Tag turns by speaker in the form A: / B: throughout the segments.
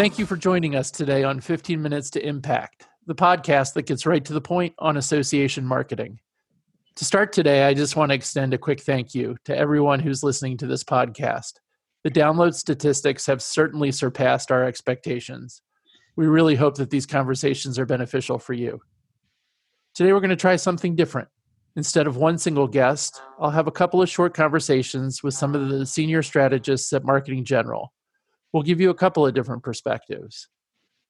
A: thank you for joining us today on 15 Minutes to Impact, the podcast that gets right to the point on association marketing. To start today, I just want to extend a quick thank you to everyone who's listening to this podcast. The download statistics have certainly surpassed our expectations. We really hope that these conversations are beneficial for you. Today, we're going to try something different. Instead of one single guest, I'll have a couple of short conversations with some of the senior strategists at Marketing General. We'll give you a couple of different perspectives.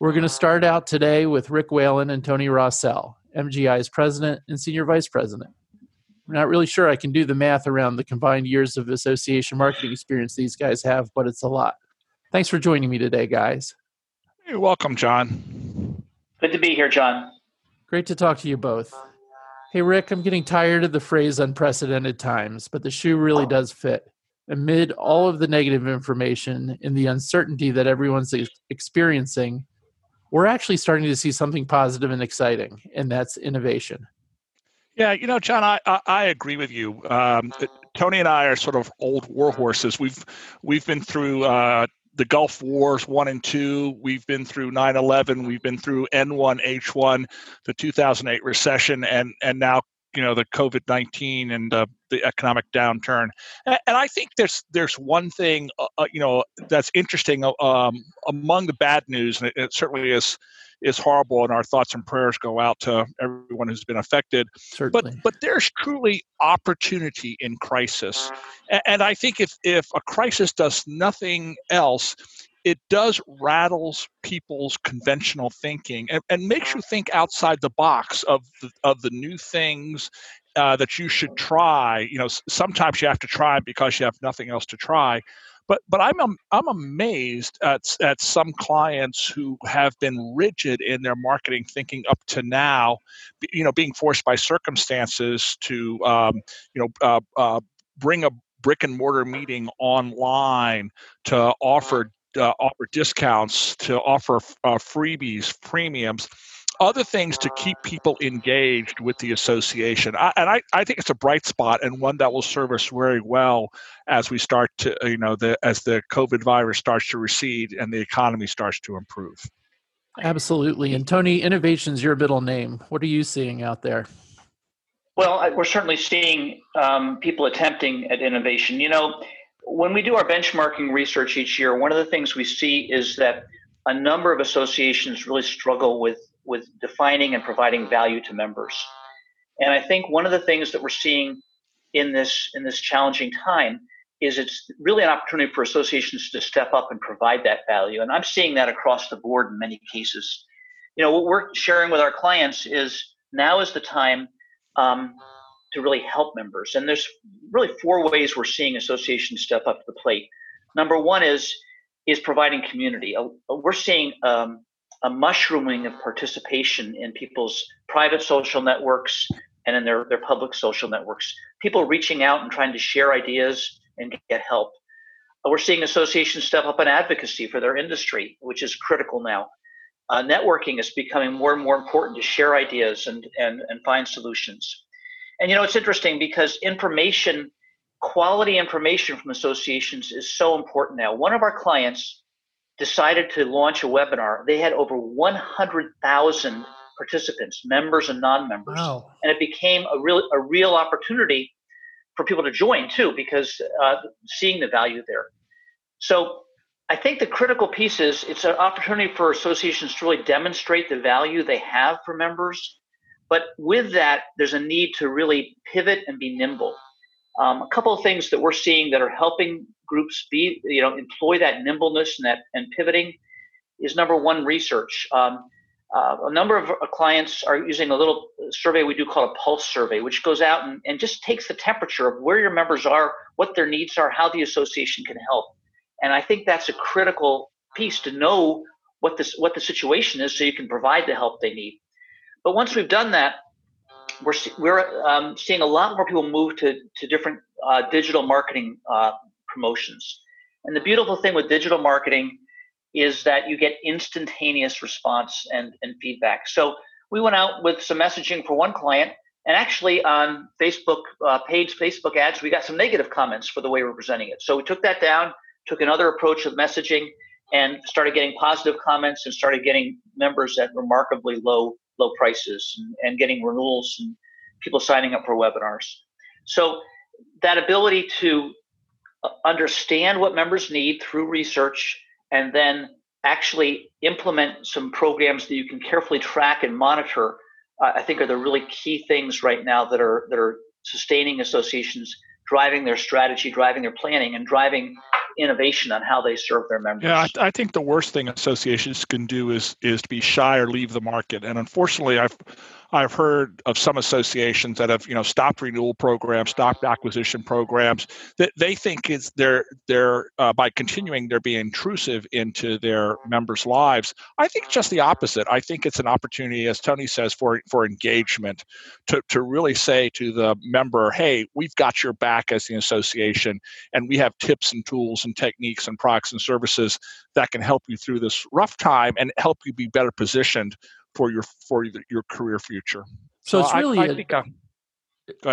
A: We're going to uh-huh. start out today with Rick Whalen and Tony Rossell, MGI's president and senior vice president. I'm not really sure I can do the math around the combined years of association marketing experience these guys have, but it's a lot. Thanks for joining me today, guys.
B: You're welcome, John.
C: Good to be here, John.
A: Great to talk to you both. Hey, Rick, I'm getting tired of the phrase unprecedented times, but the shoe really oh. does fit. Amid all of the negative information and the uncertainty that everyone's experiencing, we're actually starting to see something positive and exciting, and that's innovation.
B: Yeah, you know, John, I I, I agree with you. Um, Tony and I are sort of old war horses. We've we've been through uh, the Gulf Wars one and two. We've been through 9/11. We've been through N1, H1, the 2008 recession, and and now you know the COVID-19 and uh, the economic downturn. And, and, I think there's there's one thing uh, uh you know that's interesting uh, um, among the bad news, and it, it certainly is is horrible, and our thoughts and prayers go out to everyone who's been affected.
A: Certainly.
B: But but there's truly opportunity in crisis, and, and I think if if a crisis does nothing else, it does rattles people's conventional thinking and, and makes you think outside the box of the, of the new things uh, that you should try. You know, sometimes you have to try because you have nothing else to try. But but I'm I'm amazed at at some clients who have been rigid in their marketing thinking up to now, you know, being forced by circumstances to um, you know uh, uh, bring a brick and mortar meeting online to offer uh, offer discounts, to offer uh, freebies, premiums other things to keep people engaged with the association. I, and I, I think it's a bright spot and one that will serve us very well as we start to, you know, the, as the COVID virus starts to recede and the economy starts to improve.
A: Absolutely. And Tony, innovation's your middle name. What are you seeing out there?
C: Well, we're certainly seeing um, people attempting at innovation. You know, when we do our benchmarking research each year, one of the things we see is that a number of associations really struggle with with defining and providing value to members. And I think one of the things that we're seeing in this in this challenging time is it's really an opportunity for associations to step up and provide that value. And I'm seeing that across the board in many cases. You know, what we're sharing with our clients is now is the time um, to really help members. And there's really four ways we're seeing associations step up to the plate. Number one is is providing community. Uh, we're seeing um, a mushrooming of participation in people's private social networks and in their, their public social networks. People reaching out and trying to share ideas and get help. Uh, we're seeing associations step up in advocacy for their industry, which is critical now. Uh, networking is becoming more and more important to share ideas and, and, and find solutions. And you know, it's interesting because information, quality information from associations is so important now. One of our clients decided to launch a webinar, they had over 100,000 participants, members and non-members,
A: wow.
C: and it became a real a real opportunity for people to join too, because uh, seeing the value there. So I think the critical piece is it's an opportunity for associations to really demonstrate the value they have for members. But with that, there's a need to really pivot and be nimble. Um, a couple of things that we're seeing that are helping groups be, you know, employ that nimbleness and that and pivoting is number one research. Um, uh, a number of clients are using a little survey we do called a pulse survey, which goes out and, and just takes the temperature of where your members are, what their needs are, how the association can help. And I think that's a critical piece to know what this what the situation is, so you can provide the help they need. But once we've done that, we're we're um, seeing a lot more people move to to different uh, digital marketing uh, promotions. And the beautiful thing with digital marketing is that you get instantaneous response and, and feedback. So we went out with some messaging for one client, and actually on Facebook uh, page, Facebook ads, we got some negative comments for the way we're presenting it. So we took that down, took another approach of messaging, and started getting positive comments and started getting members at remarkably low low prices and, and getting renewals and people signing up for webinars. So that ability to uh, understand what members need through research and then actually implement some programs that you can carefully track and monitor uh, i think are the really key things right now that are that are sustaining associations driving their strategy driving their planning and driving innovation on how they serve their members.
B: Yeah, I, I, think the worst thing associations can do is is to be shy or leave the market. And unfortunately, I've I've heard of some associations that have you know stopped renewal programs, stopped acquisition programs that they think is they're they're uh, by continuing they're being intrusive into their members' lives. I think just the opposite. I think it's an opportunity, as Tony says, for for engagement to to really say to the member, hey, we've got your back as the association, and we have tips and tools and techniques and products and services that can help you through this rough time and help you be better positioned for your for your career future.
A: So, so it's really I, I a, think, uh,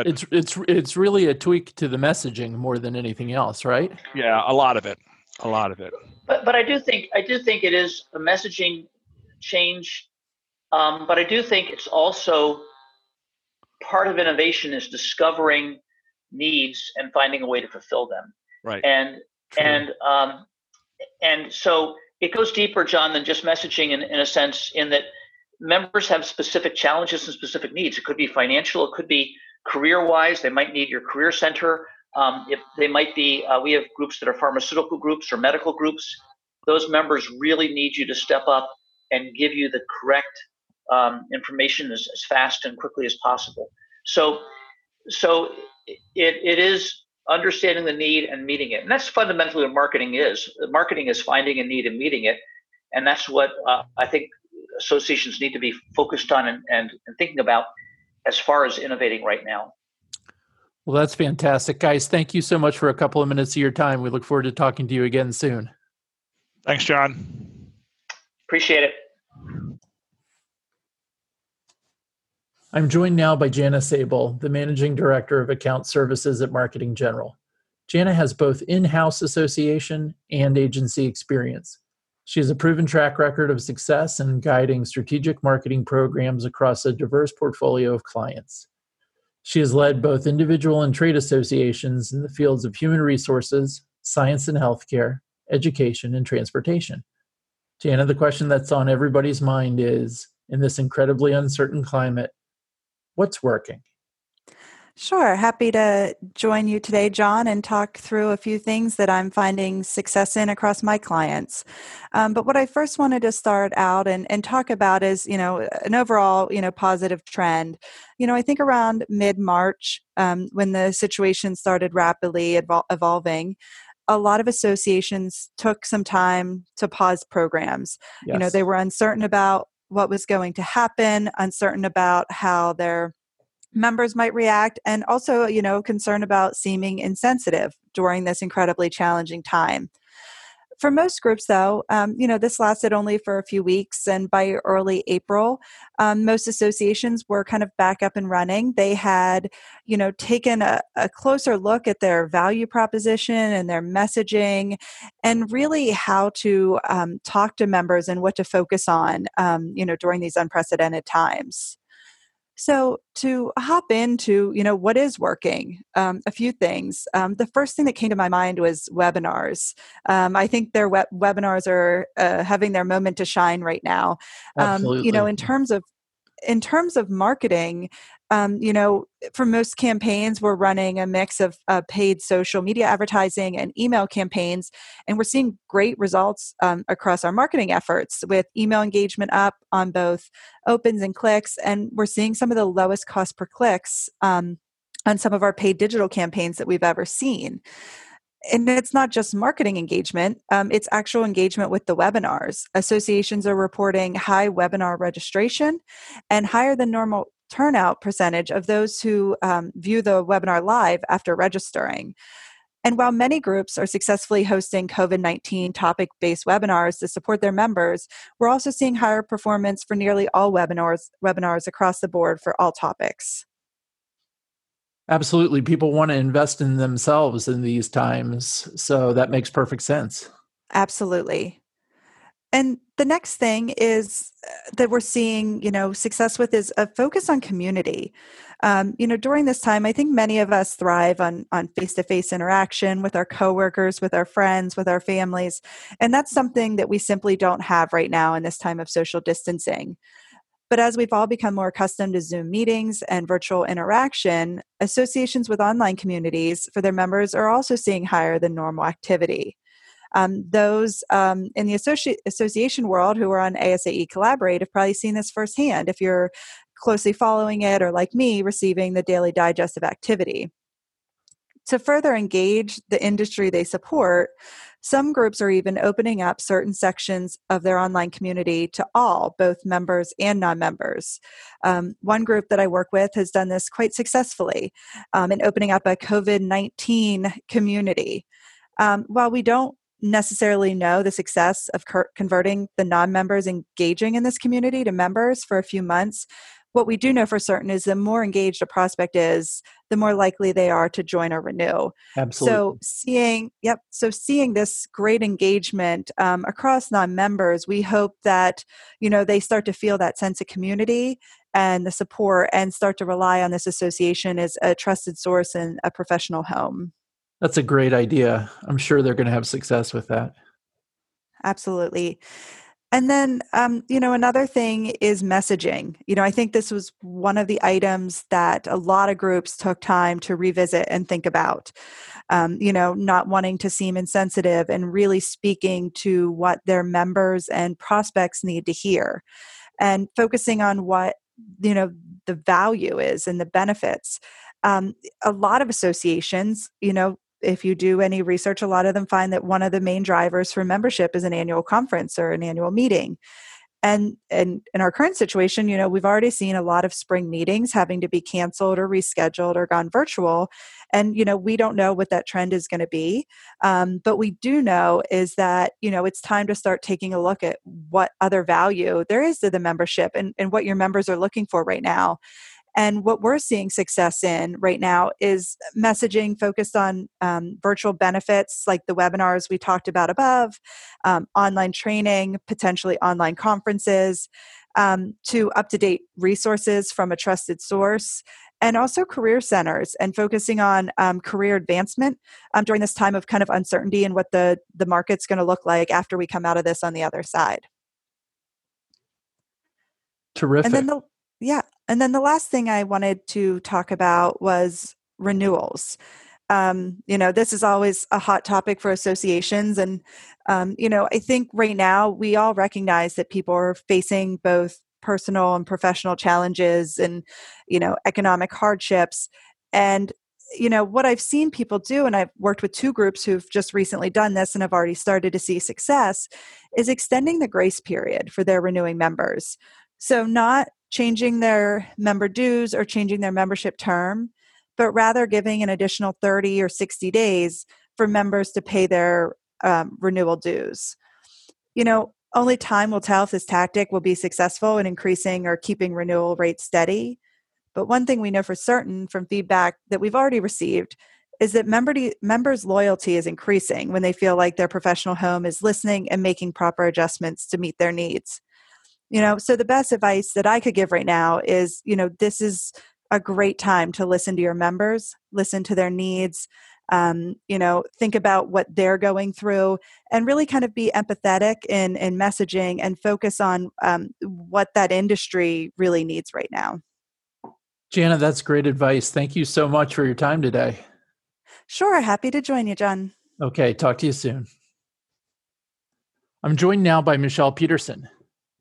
A: it's it's it's really a tweak to the messaging more than anything else, right?
B: Yeah, a lot of it, a lot of it.
C: But but I do think I do think it is a messaging change, um, but I do think it's also part of innovation is discovering needs and finding a way to fulfill them.
B: Right.
C: And True. and um, and so it goes deeper, John, than just messaging in, in a sense, in that members have specific challenges and specific needs. It could be financial, it could be career wise. They might need your career center. Um, if they might be, uh, we have groups that are pharmaceutical groups or medical groups. Those members really need you to step up and give you the correct um, information as, as fast and quickly as possible. So, so it, it is understanding the need and meeting it. And that's fundamentally what marketing is. Marketing is finding a need and meeting it. And that's what uh, I think associations need to be focused on and, and, and thinking about as far as innovating right now.
A: Well, that's fantastic. Guys, thank you so much for a couple of minutes of your time. We look forward to talking to you again soon.
B: Thanks, John.
C: Appreciate it.
A: I'm joined now by Jana Sable, the Managing Director of Account Services at Marketing General. Jana has both in house association and agency experience. She has a proven track record of success in guiding strategic marketing programs across a diverse portfolio of clients. She has led both individual and trade associations in the fields of human resources, science and healthcare, education, and transportation. Jana, the question that's on everybody's mind is in this incredibly uncertain climate, what's working?
D: Sure. Happy to join you today, John, and talk through a few things that I'm finding success in across my clients. Um, but what I first wanted to start out and, and talk about is, you know, an overall, you know, positive trend. You know, I think around mid March, um, when the situation started rapidly evol- evolving, a lot of associations took some time to pause programs. Yes. You know, they were uncertain about what was going to happen, uncertain about how their members might react and also you know concern about seeming insensitive during this incredibly challenging time. For most groups though um, you know this lasted only for a few weeks and by early april um, most associations were kind of back up and running. They had you know taken a, a closer look at their value proposition and their messaging and really how to um, talk to members and what to focus on um, you know during these unprecedented times so to hop into, you know, what is working? Um, a few things. Um, the first thing that came to my mind was webinars. Um, I think their web- webinars are uh, having their moment to shine right now.
A: Absolutely.
D: Um, you know, in terms of in terms of marketing, um, you know, for most campaigns, we're running a mix of uh, paid social media advertising and email campaigns, and we're seeing great results um, across our marketing efforts with email engagement up on both opens and clicks, and we're seeing some of the lowest cost per clicks um, on some of our paid digital campaigns that we've ever seen and it's not just marketing engagement um, it's actual engagement with the webinars associations are reporting high webinar registration and higher than normal turnout percentage of those who um, view the webinar live after registering. And while many groups are successfully hosting COVID 19 topic based webinars to support their members, we're also seeing higher performance for nearly all webinars, webinars across the board for all topics.
A: Absolutely. People want to invest in themselves in these times. So that makes perfect sense.
D: Absolutely. and the next thing is uh, that we're seeing you know success with is a focus on community um, you know during this time i think many of us thrive on on face-to-face interaction with our coworkers with our friends with our families and that's something that we simply don't have right now in this time of social distancing but as we've all become more accustomed to Zoom meetings and virtual interaction, associations with online communities for their members are also seeing higher than normal activity. Um, those um, in the associ- association world who are on ASAE Collaborate have probably seen this firsthand if you're closely following it or, like me, receiving the daily digest of activity. To further engage the industry they support, some groups are even opening up certain sections of their online community to all, both members and non members. Um, one group that I work with has done this quite successfully um, in opening up a COVID 19 community. Um, while we don't necessarily know the success of converting the non members engaging in this community to members for a few months, what we do know for certain is the more engaged a prospect is the more likely they are to join or renew.
A: Absolutely.
D: so seeing yep so seeing this great engagement um, across non-members we hope that you know they start to feel that sense of community and the support and start to rely on this association as a trusted source and a professional home.
A: That's a great idea. I'm sure they're going to have success with that.
D: Absolutely and then, um, you know, another thing is messaging. You know, I think this was one of the items that a lot of groups took time to revisit and think about. Um, you know, not wanting to seem insensitive and really speaking to what their members and prospects need to hear and focusing on what, you know, the value is and the benefits. Um, a lot of associations, you know, if you do any research, a lot of them find that one of the main drivers for membership is an annual conference or an annual meeting. And, and in our current situation, you know, we've already seen a lot of spring meetings having to be canceled or rescheduled or gone virtual. And, you know, we don't know what that trend is going to be. Um, but we do know is that, you know, it's time to start taking a look at what other value there is to the membership and, and what your members are looking for right now. And what we're seeing success in right now is messaging focused on um, virtual benefits like the webinars we talked about above, um, online training, potentially online conferences, um, to up to date resources from a trusted source. And also career centers and focusing on um, career advancement um, during this time of kind of uncertainty and what the, the market's going to look like after we come out of this on the other side.
A: Terrific.
D: And then the, yeah. And then the last thing I wanted to talk about was renewals. Um, you know, this is always a hot topic for associations. And, um, you know, I think right now we all recognize that people are facing both personal and professional challenges and, you know, economic hardships. And, you know, what I've seen people do, and I've worked with two groups who've just recently done this and have already started to see success, is extending the grace period for their renewing members. So, not changing their member dues or changing their membership term, but rather giving an additional 30 or 60 days for members to pay their um, renewal dues. You know, only time will tell if this tactic will be successful in increasing or keeping renewal rates steady. But one thing we know for certain from feedback that we've already received is that member members' loyalty is increasing when they feel like their professional home is listening and making proper adjustments to meet their needs you know so the best advice that i could give right now is you know this is a great time to listen to your members listen to their needs um, you know think about what they're going through and really kind of be empathetic in in messaging and focus on um, what that industry really needs right now.
A: Jana that's great advice. Thank you so much for your time today.
D: Sure happy to join you john.
A: Okay talk to you soon. I'm joined now by michelle peterson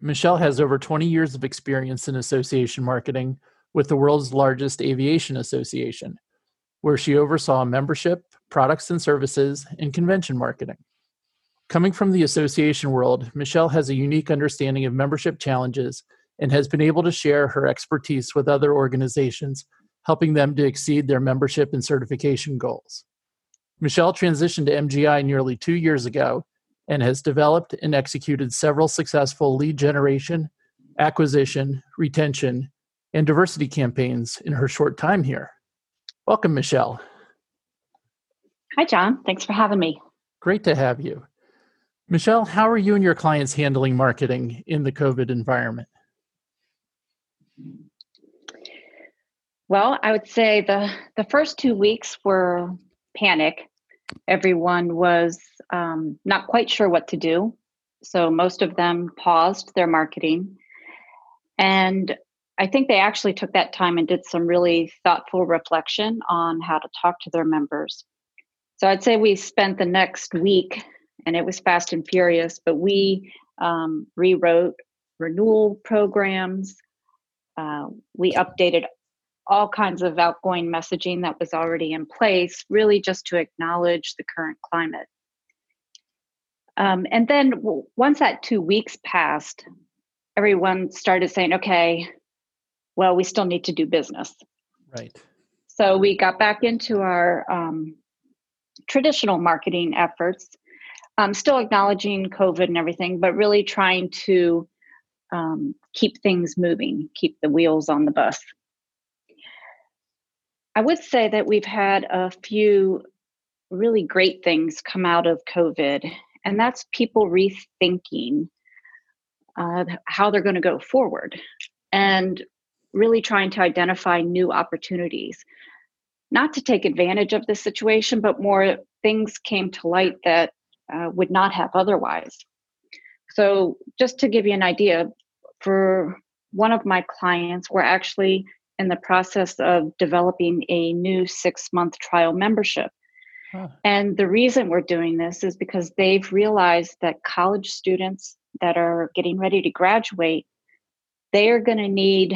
A: Michelle has over 20 years of experience in association marketing with the world's largest aviation association, where she oversaw membership, products and services, and convention marketing. Coming from the association world, Michelle has a unique understanding of membership challenges and has been able to share her expertise with other organizations, helping them to exceed their membership and certification goals. Michelle transitioned to MGI nearly two years ago and has developed and executed several successful lead generation, acquisition, retention, and diversity campaigns in her short time here. Welcome, Michelle.
E: Hi, John. Thanks for having me.
A: Great to have you. Michelle, how are you and your clients handling marketing in the COVID environment?
E: Well, I would say the the first two weeks were panic. Everyone was um, not quite sure what to do, so most of them paused their marketing, and I think they actually took that time and did some really thoughtful reflection on how to talk to their members. So I'd say we spent the next week, and it was fast and furious, but we um, rewrote renewal programs. Uh, we updated all kinds of outgoing messaging that was already in place, really just to acknowledge the current climate. Um, and then once that two weeks passed, everyone started saying, okay, well, we still need to do business.
A: Right.
E: So we got back into our um, traditional marketing efforts, um, still acknowledging COVID and everything, but really trying to um, keep things moving, keep the wheels on the bus. I would say that we've had a few really great things come out of COVID, and that's people rethinking uh, how they're going to go forward and really trying to identify new opportunities. Not to take advantage of the situation, but more things came to light that uh, would not have otherwise. So, just to give you an idea, for one of my clients, we're actually in the process of developing a new six month trial membership. And the reason we're doing this is because they've realized that college students that are getting ready to graduate, they are going to need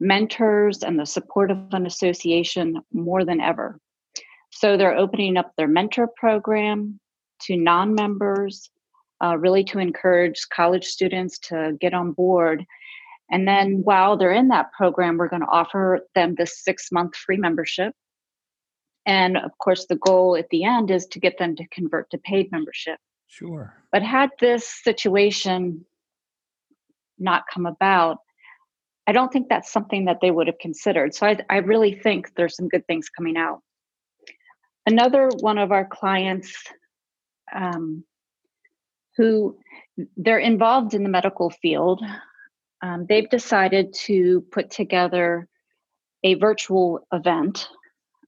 E: mentors and the support of an association more than ever. So they're opening up their mentor program to non members, uh, really to encourage college students to get on board. And then while they're in that program, we're going to offer them this six month free membership. And of course, the goal at the end is to get them to convert to paid membership.
A: Sure.
E: But had this situation not come about, I don't think that's something that they would have considered. So I, I really think there's some good things coming out. Another one of our clients um, who they're involved in the medical field um, they've decided to put together a virtual event,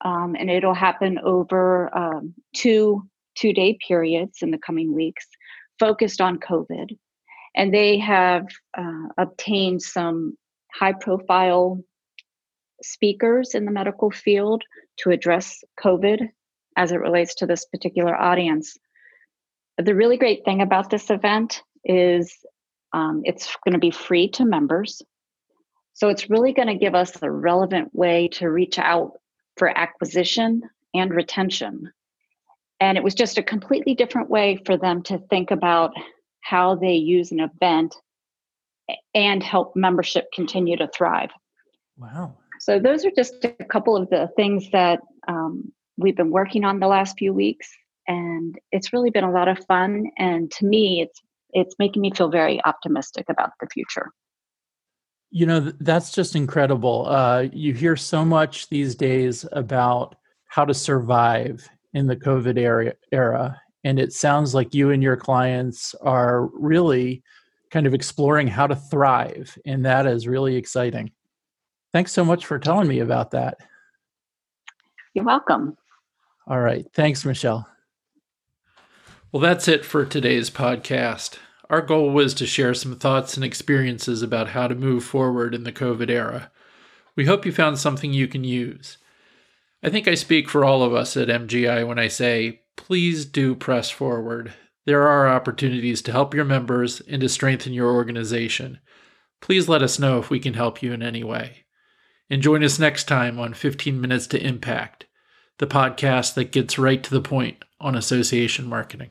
E: um, and it'll happen over um, two two day periods in the coming weeks, focused on COVID. And they have uh, obtained some high profile speakers in the medical field to address COVID as it relates to this particular audience. The really great thing about this event is um, it's going to be free to members. So it's really going to give us a relevant way to reach out for acquisition and retention. And it was just a completely different way for them to think about how they use an event and help membership continue to thrive.
A: Wow.
E: So, those are just a couple of the things that um, we've been working on the last few weeks. And it's really been a lot of fun. And to me, it's it's making me feel very optimistic about the future.
A: You know, that's just incredible. Uh, you hear so much these days about how to survive in the COVID era, era, and it sounds like you and your clients are really kind of exploring how to thrive, and that is really exciting. Thanks so much for telling me about that.
E: You're welcome.
A: All right. Thanks, Michelle. Well, that's it for today's podcast. Our goal was to share some thoughts and experiences about how to move forward in the COVID era. We hope you found something you can use. I think I speak for all of us at MGI when I say, please do press forward. There are opportunities to help your members and to strengthen your organization. Please let us know if we can help you in any way. And join us next time on 15 Minutes to Impact, the podcast that gets right to the point on association marketing.